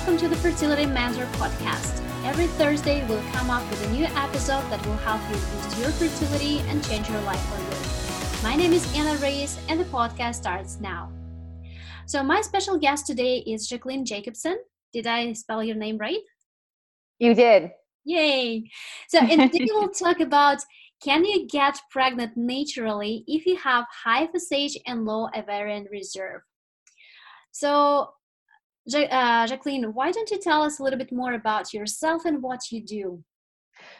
welcome to the Fertility Mentor podcast. Every Thursday, we'll come up with a new episode that will help you boost your fertility and change your life for good. My name is Anna Reyes, and the podcast starts now. So, my special guest today is Jaclyn Jacobsen. Did I spell your name right? You did. Yay! So, in today, we'll talk about can you get pregnant naturally if you have high FSH and low ovarian reserve? So, uh, Jaclyn, why don't you tell us a little bit more about yourself and what you do?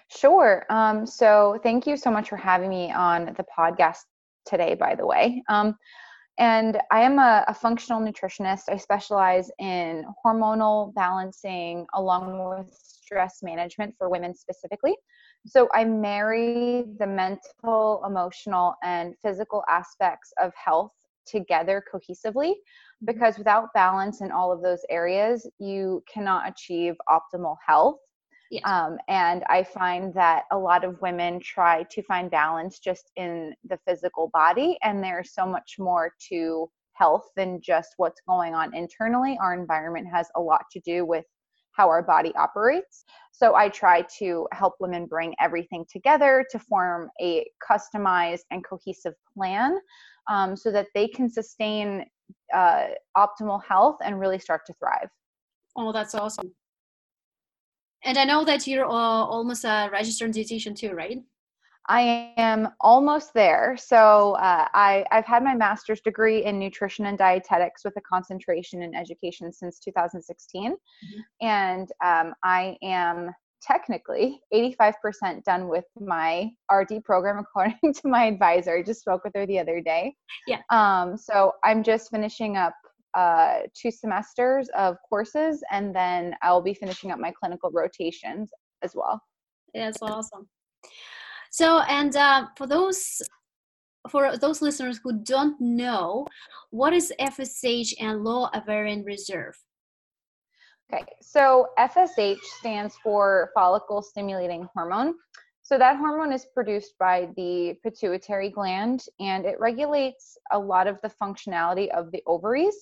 Sure. Um, so, thank you so much for having me on the podcast today, by the way. Um, and I am a, a, functional nutritionist. I specialize in hormonal balancing along with stress management for women specifically. So I marry the mental, emotional, and physical aspects of health together cohesively because without balance in all of those areas, you cannot achieve optimal health. Um, and I find that a lot of women try to find balance just in the physical body, and there's so much more to health than just what's going on internally. Our environment has a lot to do with how our body operates. So I try to help women bring everything together to form a customized and cohesive plan um, so that they can sustain uh, optimal health and really start to thrive. Oh, that's awesome. And I know that you're uh, almost a registered dietitian too, right? I am almost there. So uh, I, I've had my master's degree in nutrition and dietetics with a concentration in education since 2016. Mm-hmm. And um, I am technically 85% done with my RD program according to my advisor. I just spoke with her the other day. Yeah. Um, so I'm just finishing up uh, two semesters of courses and then I'll be finishing up my clinical rotations as well. That's awesome. So, and uh, for those for those listeners who don't know, what is FSH and low ovarian reserve? Okay, so FSH stands for follicle stimulating hormone. So that hormone is produced by the pituitary gland and it regulates a lot of the functionality of the ovaries,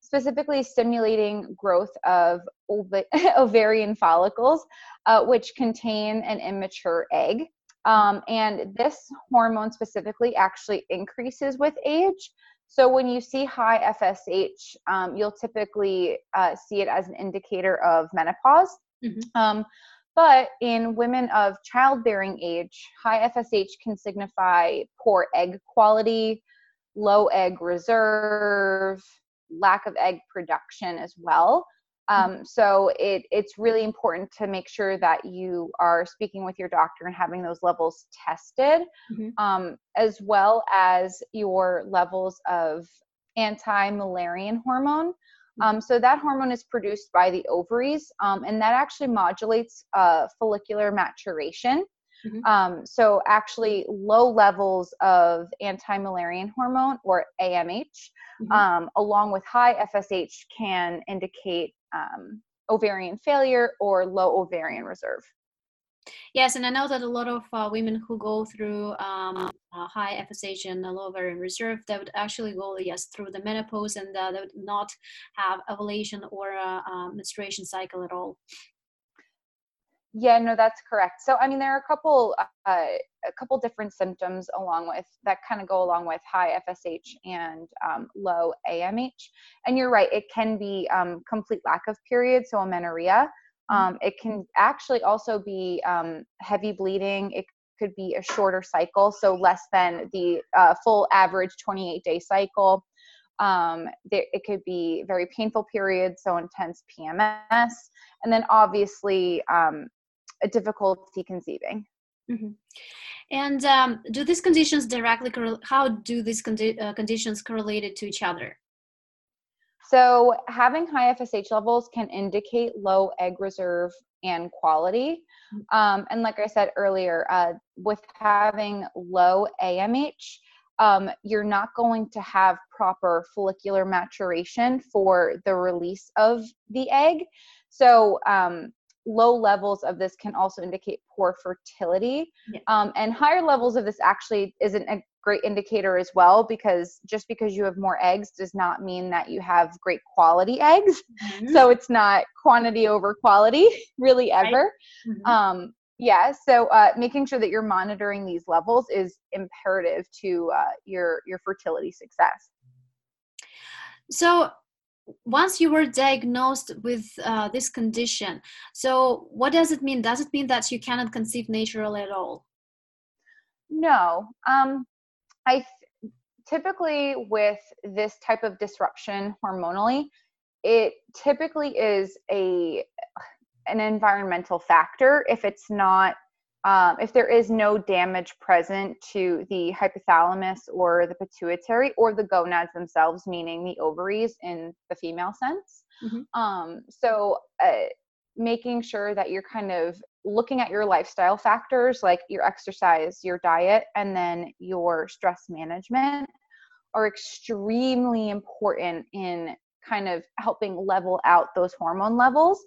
specifically stimulating growth of ov- ovarian follicles, uh, which contain an immature egg. Um, and this hormone specifically actually increases with age. So when you see high FSH, um, you'll typically uh, see it as an indicator of menopause. Mm-hmm. Um, but in women of childbearing age, high FSH can signify poor egg quality, low egg reserve, lack of egg production as well. Um, so it, it's really important to make sure that you are speaking with your doctor and having those levels tested, mm-hmm. um, as well as your levels of anti-Müllerian hormone. Mm-hmm. Um, so that hormone is produced by the ovaries, um, and that actually modulates uh, follicular maturation. Mm-hmm. Um, so actually, low levels of anti-Müllerian hormone or AMH, mm-hmm. um, along with high FSH, can indicate um, ovarian failure or low ovarian reserve. Yes, and I know that a lot of uh, women who go through um, high FSH and low ovarian reserve, they would actually go yes through the menopause, and uh, they would not have ovulation or a, a menstruation cycle at all. Yeah, no, that's correct. So, I mean, there are a couple, uh, a couple different symptoms along with that kind of go along with high FSH and um, low AMH. And you're right, it can be um, complete lack of period, so amenorrhea. Mm-hmm. Um, it can actually also be um, heavy bleeding. It could be a shorter cycle, so less than the uh, full average 28 day cycle. Um, there, it could be very painful periods, so intense PMS, and then obviously um, a difficulty conceiving. Mm-hmm. And um, do these conditions directly, how do these condi- uh, conditions correlated to each other? So, having high FSH levels can indicate low egg reserve and quality. Mm-hmm. Um, and like I said earlier, uh, with having low AMH, um, you're not going to have proper follicular maturation for the release of the egg. So, um, low levels of this can also indicate poor fertility. Yeah. Um, and higher levels of this actually isn't a great indicator as well because just because you have more eggs does not mean that you have great quality eggs. Mm-hmm. So it's not quantity over quality really ever. Right. Mm-hmm. Um, yeah, so uh, making sure that you're monitoring these levels is imperative to uh, your your fertility success. So once you were diagnosed with uh, this condition so what does it mean? Does it mean that you cannot conceive naturally at all? No. Um, i typically with this type of disruption hormonally it typically is a an environmental factor if it's not um, if there is no damage present to the hypothalamus or the pituitary or the gonads themselves, meaning the ovaries in the female sense. Mm-hmm. Um, so, uh, making sure that you're kind of looking at your lifestyle factors like your exercise, your diet, and then your stress management are extremely important in kind of helping level out those hormone levels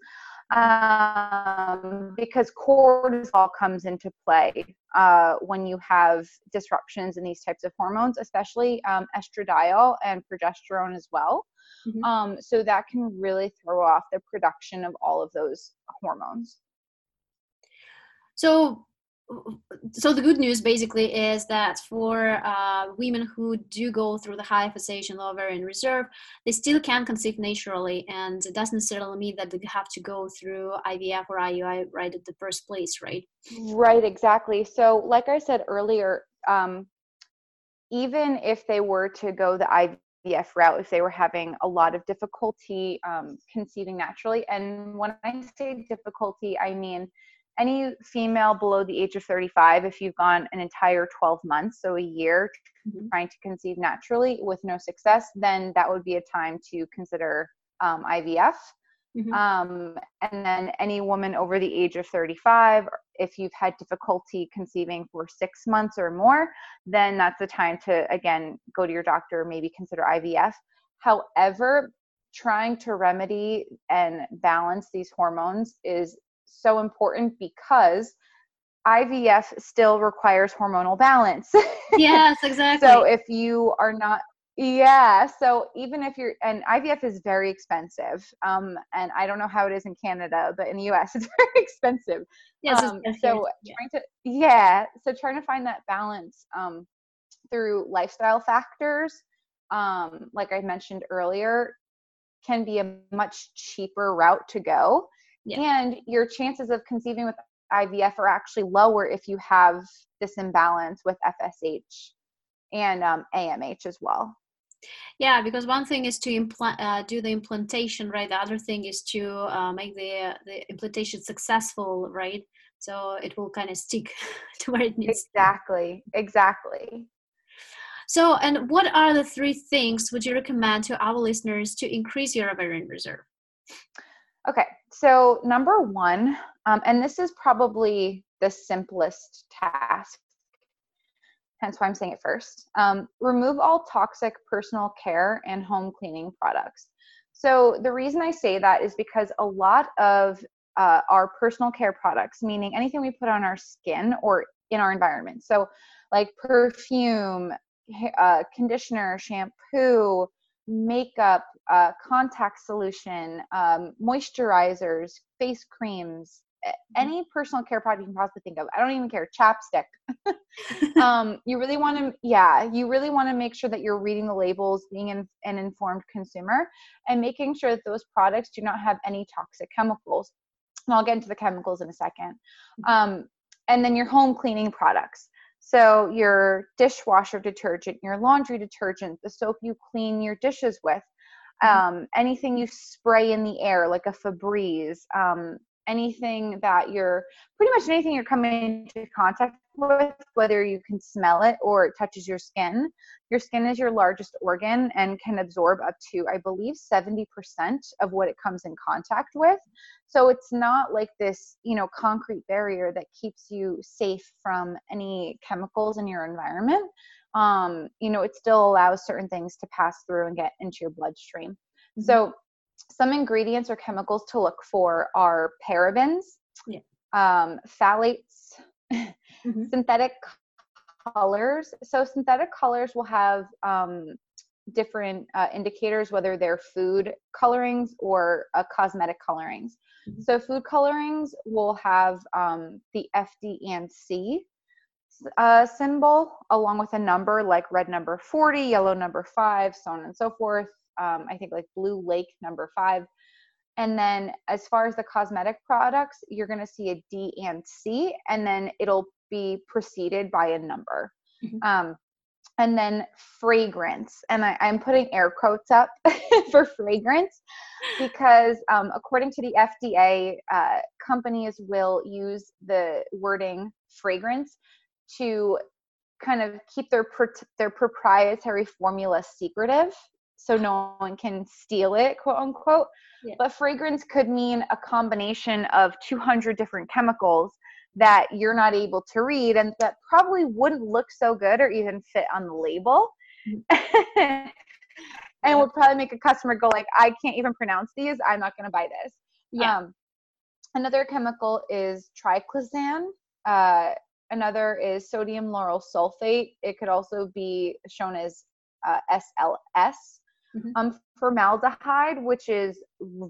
um, because cortisol comes into play uh, when you have disruptions in these types of hormones, especially um, estradiol and progesterone as well. Mm-hmm. Um, so that can really throw off the production of all of those hormones. So, so the good news basically is that for uh, women who do go through the high and low ovarian reserve, they still can conceive naturally, and it doesn't necessarily mean that they have to go through IVF or IUI right at the first place, right? Right, exactly. So, like I said earlier, um, even if they were to go the IVF route, if they were having a lot of difficulty um, conceiving naturally, and when I say difficulty, I mean any female below the age of 35, if you've gone an entire 12 months, so a year, mm-hmm. trying to conceive naturally with no success, then that would be a time to consider um, IVF. Mm-hmm. Um, and then any woman over the age of 35, if you've had difficulty conceiving for six months or more, then that's the time to again go to your doctor, maybe consider IVF. However, trying to remedy and balance these hormones is so important because IVF still requires hormonal balance. Yes, exactly. so if you are not yeah, so even if you're and IVF is very expensive. Um and I don't know how it is in Canada, but in the US it's very expensive. Yes, um, so yeah. trying to yeah, so trying to find that balance um through lifestyle factors um like I mentioned earlier can be a much cheaper route to go yeah. and your chances of conceiving with IVF are actually lower if you have this imbalance with FSH and um, AMH as well. Yeah, because one thing is to implant, uh, do the implantation, right? The other thing is to uh, make the the implantation successful, right? So it will kind of stick to where it needs. Exactly. Exactly. So, and what are the three things would you recommend to our listeners to increase your ovarian reserve? Okay, so number one, um, and this is probably the simplest task, hence why I'm saying it first. Um, remove all toxic personal care and home cleaning products. So the reason I say that is because a lot of uh, our personal care products, meaning anything we put on our skin or in our environment, so like perfume, uh, conditioner, shampoo, makeup, uh, contact solution, um, moisturizers, face creams, mm-hmm. any personal care product you can possibly think of. I don't even care. Chapstick. um, you really want to, yeah, you really want to make sure that you're reading the labels, being an, an informed consumer, and making sure that those products do not have any toxic chemicals. And I'll get into the chemicals in a second. Mm-hmm. Um, and then your home cleaning products. So, your dishwasher detergent, your laundry detergent, the soap you clean your dishes with, mm-hmm. um, anything you spray in the air, like a Febreze, um, anything that you're pretty much anything you're coming into contact with, whether you can smell it or it touches your skin. Your skin is your largest organ and can absorb up to, I believe, 70% of what it comes in contact with. So it's not like this, you know, concrete barrier that keeps you safe from any chemicals in your environment. Um, you know, it still allows certain things to pass through and get into your bloodstream. Mm-hmm. So some ingredients or chemicals to look for are parabens, yeah. um, phthalates, mm-hmm. synthetic colors. So synthetic colors will have um, different uh, indicators, whether they're food colorings or uh, cosmetic colorings. Mm-hmm. So food colorings will have um, the FD and C uh, symbol along with a number like red number 40, yellow number five, so on and so forth. Um, I think like blue lake number five. And then as far as the cosmetic products, you're going to see a D and C, and then it'll be preceded by a number. Mm-hmm. Um, and then fragrance and I, am putting air quotes up for fragrance because um, according to the fda uh, companies will use the wording fragrance to kind of keep their their proprietary formula secretive so no one can steal it quote unquote. Yeah. but fragrance could mean a combination of 200 different chemicals that you're not able to read and that probably wouldn't look so good or even fit on the label. Mm-hmm. and would probably make a customer go like i can't even pronounce these. I'm not going to buy this. Yeah. Um, another chemical is triclosan. Uh, another is sodium lauryl sulfate. It could also be shown as uh, sls mm-hmm. um, formaldehyde which is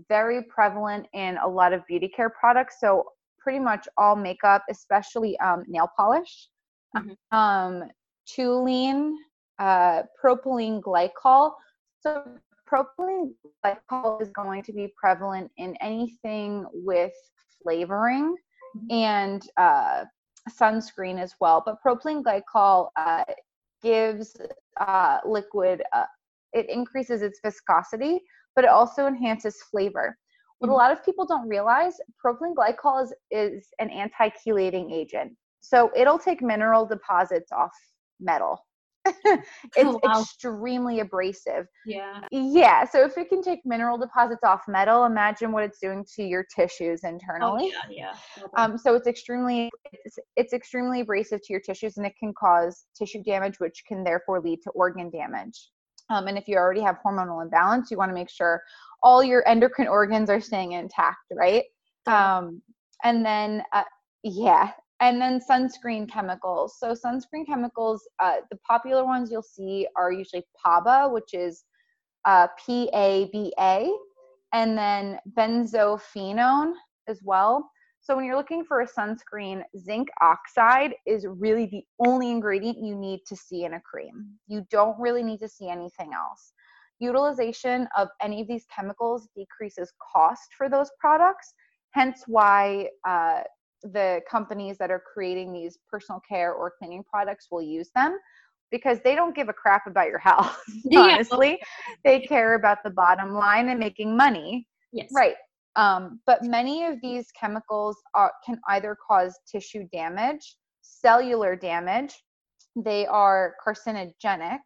very prevalent in a lot of beauty care products so pretty much all makeup, especially um, nail polish. Mm-hmm. Um, toluene, uh, propylene glycol. So propylene glycol is going to be prevalent in anything with flavoring mm-hmm. and uh, sunscreen as well. But propylene glycol uh, gives uh, liquid, uh, it increases its viscosity, but it also enhances flavor. What a mm-hmm. lot of people don't realize, propylene glycol is, is an anti-chelating agent. So it'll take mineral deposits off metal. it's oh, wow. extremely abrasive. Yeah. Yeah. So if it can take mineral deposits off metal, imagine what it's doing to your tissues oh, internally. Oh, yeah, yeah. Um, so it's extremely it's, it's extremely abrasive to your tissues and it can cause tissue damage, which can therefore lead to organ damage. Um, and if you already have hormonal imbalance, you want to make sure all your endocrine organs are staying intact, right? Um, and then, uh, yeah, and then sunscreen chemicals. So sunscreen chemicals, uh, the popular ones you'll see are usually PABA, which is uh, P-A-B-A, and then benzophenone as well. So when you're looking for a sunscreen, zinc oxide is really the only ingredient you need to see in a cream. You don't really need to see anything else. Utilization of any of these chemicals decreases cost for those products, hence why uh, the companies that are creating these personal care or cleaning products will use them because they don't give a crap about your health honestly. They care about the bottom line and making money. Yes. Right um, but many of these chemicals are, can either cause tissue damage, cellular damage, they are carcinogenic,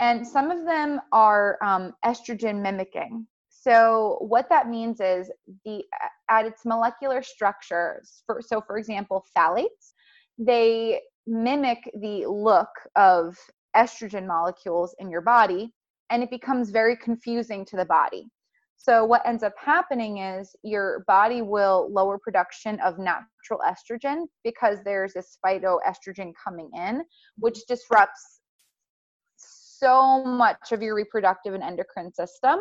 and some of them are um, estrogen mimicking. So what that means is the at its molecular structures. For, so for example, phthalates, they mimic the look of estrogen molecules in your body, and it becomes very confusing to the body. So, what ends up happening is your body will lower production of natural estrogen because there's this phytoestrogen coming in, which disrupts so much of your reproductive and endocrine system.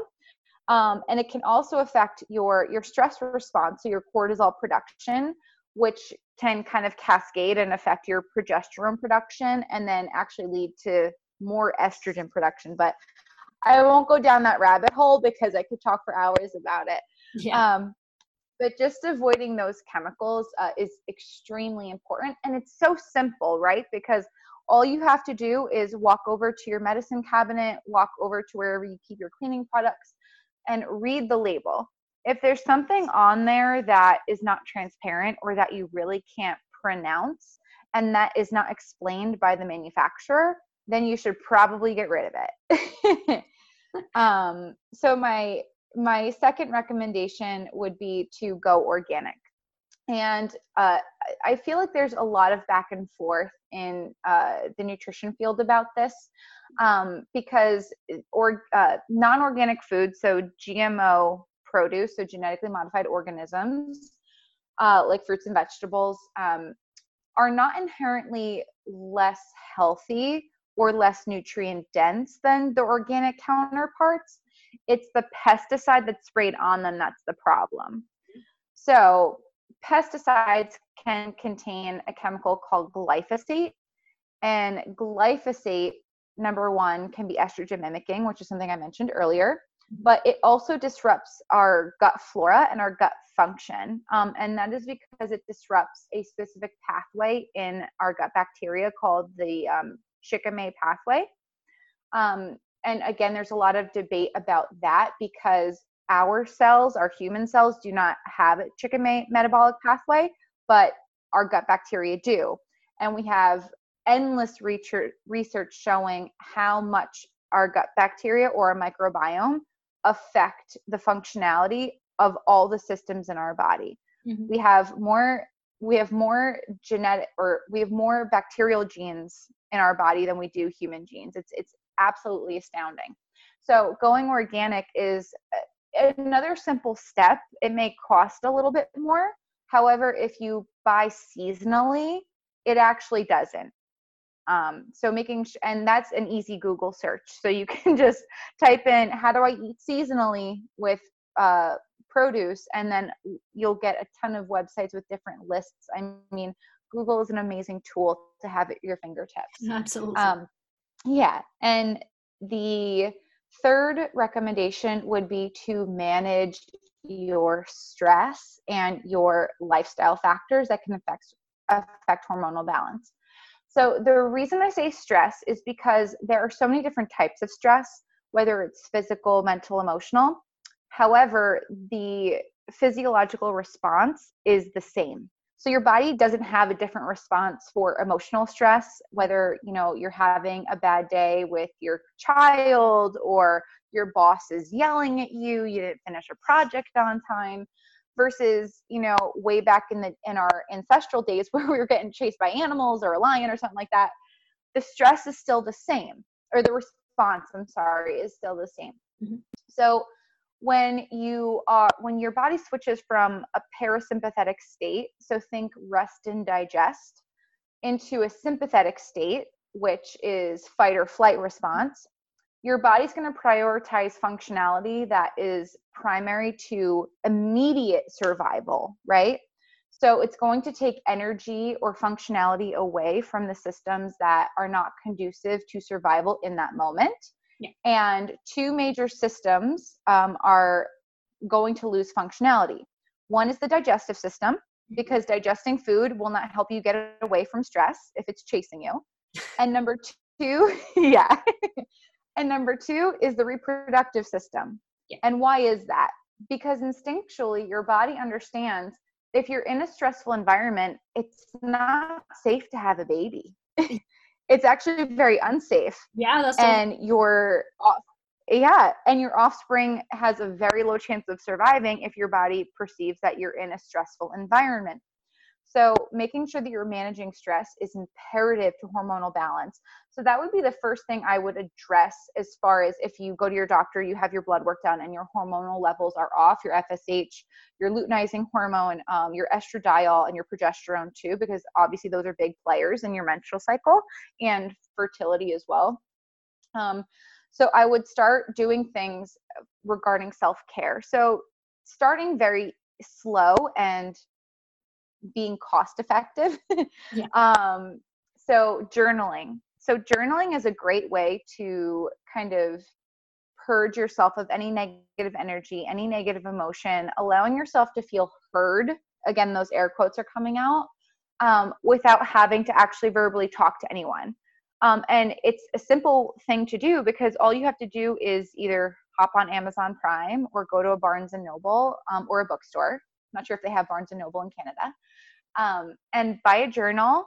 Um, and it can also affect your your stress response, so your cortisol production, which can kind of cascade and affect your progesterone production, and then actually lead to more estrogen production. But I won't go down that rabbit hole because I could talk for hours about it. Yeah. Um, but just avoiding those chemicals uh, is extremely important. And it's so simple, right? Because all you have to do is walk over to your medicine cabinet, walk over to wherever you keep your cleaning products, and read the label. If there's something on there that is not transparent or that you really can't pronounce and that is not explained by the manufacturer, then you should probably get rid of it. um, so my my second recommendation would be to go organic. And uh, I feel like there's a lot of back and forth in uh, the nutrition field about this um, because or uh, non-organic food, so GMO produce, so genetically modified organisms, uh, like fruits and vegetables, um, are not inherently less healthy or less nutrient dense than the organic counterparts. It's the pesticide that's sprayed on them that's the problem. So, pesticides can contain a chemical called glyphosate, and glyphosate, number one, can be estrogen mimicking, which is something I mentioned earlier, but it also disrupts our gut flora and our gut function. Um, and that is because it disrupts a specific pathway in our gut bacteria called the um, shikimate pathway. Um, and again, there's a lot of debate about that because our cells, our human cells, do not have a shikimate metabolic pathway, but our gut bacteria do. And we have endless research, research showing how much our gut bacteria or a microbiome affect the functionality of all the systems in our body. Mm-hmm. We have more we have more genetic or we have more bacterial genes in our body than we do human genes. It's it's absolutely astounding. So going organic is another simple step. It may cost a little bit more. However, if you buy seasonally, it actually doesn't. Um, so making sh- and that's an easy Google search. So you can just type in how do I eat seasonally with uh, produce, and then you'll get a ton of websites with different lists. I mean, Google is an amazing tool to have at your fingertips. Absolutely. Um, yeah, and the third recommendation would be to manage your stress and your lifestyle factors that can affect affect hormonal balance. So the reason I say stress is because there are so many different types of stress, whether it's physical, mental, emotional. However, the physiological response is the same. So your body doesn't have a different response for emotional stress, whether you know you're having a bad day with your child or your boss is yelling at you, you didn't finish a project on time versus you know way back in the in our ancestral days where we were getting chased by animals or a lion or something like that the stress is still the same or the response i'm sorry is still the same mm-hmm. so when you are when your body switches from a parasympathetic state so think rest and digest into a sympathetic state which is fight or flight response your body's going to prioritize functionality that is primary to immediate survival, right? So it's going to take energy or functionality away from the systems that are not conducive to survival in that moment. Yeah. And two major systems um, are going to lose functionality. One is the digestive system, mm-hmm. because digesting food will not help you get away from stress if it's chasing you. And number two, yeah. And number two is the reproductive system. Yeah. And why is that? Because instinctually, your body understands if you're in a stressful environment, it's not safe to have a baby. it's actually very unsafe. Yeah, that's and your yeah, and your offspring has a very low chance of surviving if your body perceives that you're in a stressful environment. So, making sure that you're managing stress is imperative to hormonal balance. So, that would be the first thing I would address as far as if you go to your doctor, you have your blood work done, and your hormonal levels are off your FSH, your luteinizing hormone, um, your estradiol, and your progesterone too, because obviously those are big players in your menstrual cycle and fertility as well. Um, so, I would start doing things regarding self care. So, starting very slow and being cost effective. yeah. um, so journaling. So journaling is a great way to kind of purge yourself of any negative energy, any negative emotion, allowing yourself to feel heard. Again, those air quotes are coming out um, without having to actually verbally talk to anyone. Um, and it's a simple thing to do because all you have to do is either hop on Amazon Prime or go to a Barnes and Noble um, or a bookstore. I'm not sure if they have Barnes and Noble in Canada um, and buy a journal,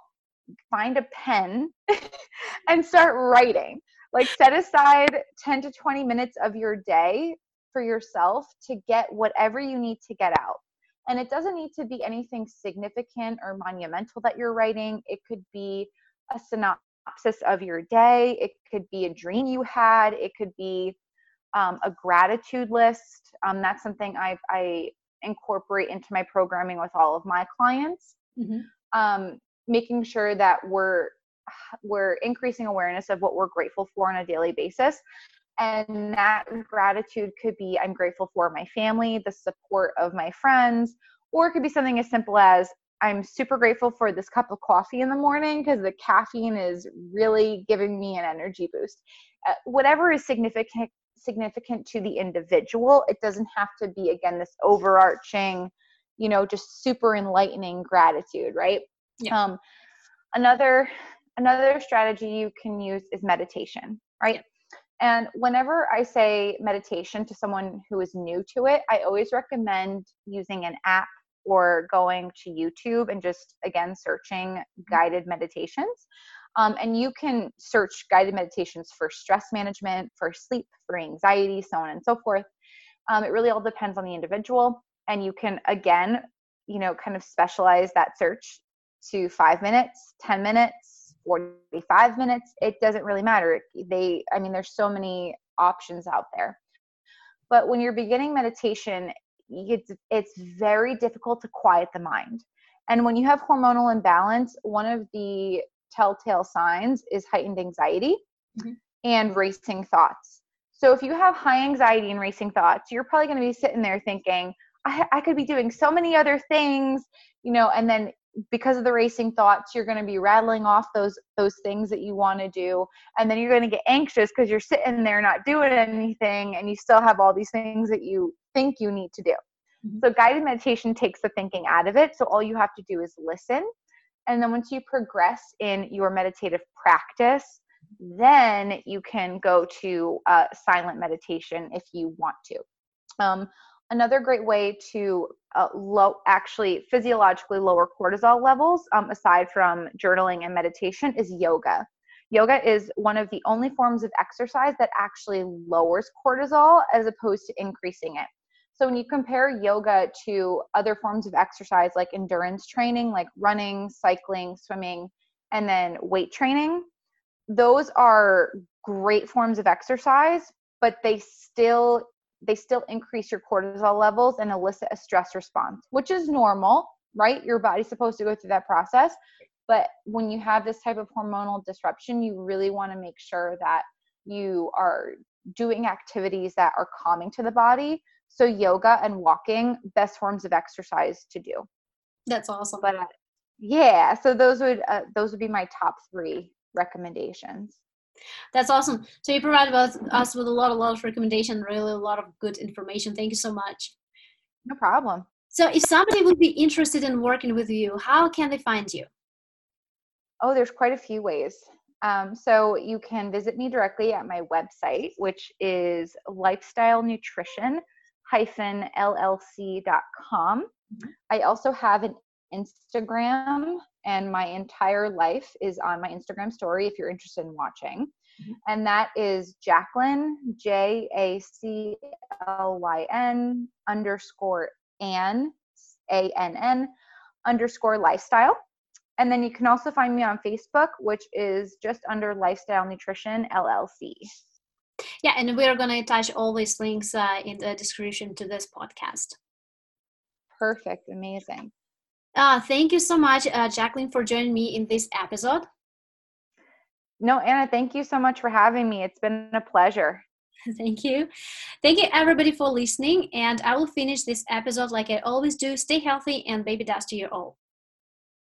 find a pen, and start writing. Like set aside 10 to 20 minutes of your day for yourself to get whatever you need to get out. And it doesn't need to be anything significant or monumental that you're writing. It could be a synopsis of your day, it could be a dream you had, it could be um, a gratitude list. Um, that's something I've, I incorporate into my programming with all of my clients. Mm-hmm. Um, making sure that we're we're increasing awareness of what we're grateful for on a daily basis and that gratitude could be i'm grateful for my family the support of my friends or it could be something as simple as i'm super grateful for this cup of coffee in the morning because the caffeine is really giving me an energy boost uh, whatever is significant significant to the individual it doesn't have to be again this overarching you know just super enlightening gratitude right yeah. um another another strategy you can use is meditation right and whenever I say meditation to someone who is new to it, I always recommend using an app or going to YouTube and just again searching mm-hmm. guided meditations. Um, and you can search guided meditations for stress management, for sleep, for anxiety, so on and so forth. Um, it really all depends on the individual. And you can, again, you know, kind of specialize that search to five minutes, 10 minutes, 45 minutes it doesn't really matter they i mean there's so many options out there but when you're beginning meditation it's it's very difficult to quiet the mind and when you have hormonal imbalance one of the telltale signs is heightened anxiety mm-hmm. and racing thoughts so if you have high anxiety and racing thoughts you're probably going to be sitting there thinking I, I could be doing so many other things you know and then because of the racing thoughts you're going to be rattling off those those things that you want to do and then you're going to get anxious because you're sitting there not doing anything and you still have all these things that you think you need to do mm-hmm. so guided meditation takes the thinking out of it so all you have to do is listen and then once you progress in your meditative practice then you can go to uh, silent meditation if you want to um, Another great way to uh, low, actually physiologically lower cortisol levels, um, aside from journaling and meditation, is yoga. Yoga is one of the only forms of exercise that actually lowers cortisol as opposed to increasing it. So when you compare yoga to other forms of exercise like endurance training, like running, cycling, swimming, and then weight training, those are great forms of exercise, but they still they still increase your cortisol levels and elicit a stress response, which is normal, right? Your body's supposed to go through that process. But when you have this type of hormonal disruption, you really want to make sure that you are doing activities that are calming to the body. So yoga and walking, best forms of exercise to do. That's awesome. But uh, yeah, so those would uh, those would be my top three recommendations. That's awesome. So you provided us with a lot, a lot of recommendation, really a lot of good information. Thank you so much. No problem. So if somebody would be interested in working with you, how can they find you? Oh, there's quite a few ways. Um, so you can visit me directly at my website, which is lifestyle nutrition llc.com. Mm-hmm. I also have an Instagram and my entire life is on my Instagram story if you're interested in watching. Mm-hmm. And that is Jaclyn, J A C L Y N underscore Ann, A N N underscore lifestyle. And then you can also find me on Facebook, which is just under Lifestyle Nutrition LLC. Yeah, and we're going to attach all these links uh, in the description to this podcast. Perfect. Amazing. Uh, thank you so much, uh, Jaclyn, for joining me in this episode. No, Anna, thank you so much for having me. It's been a pleasure. Thank you. Thank you, everybody, for listening. And I will finish this episode like I always do. Stay healthy and baby dust to you all.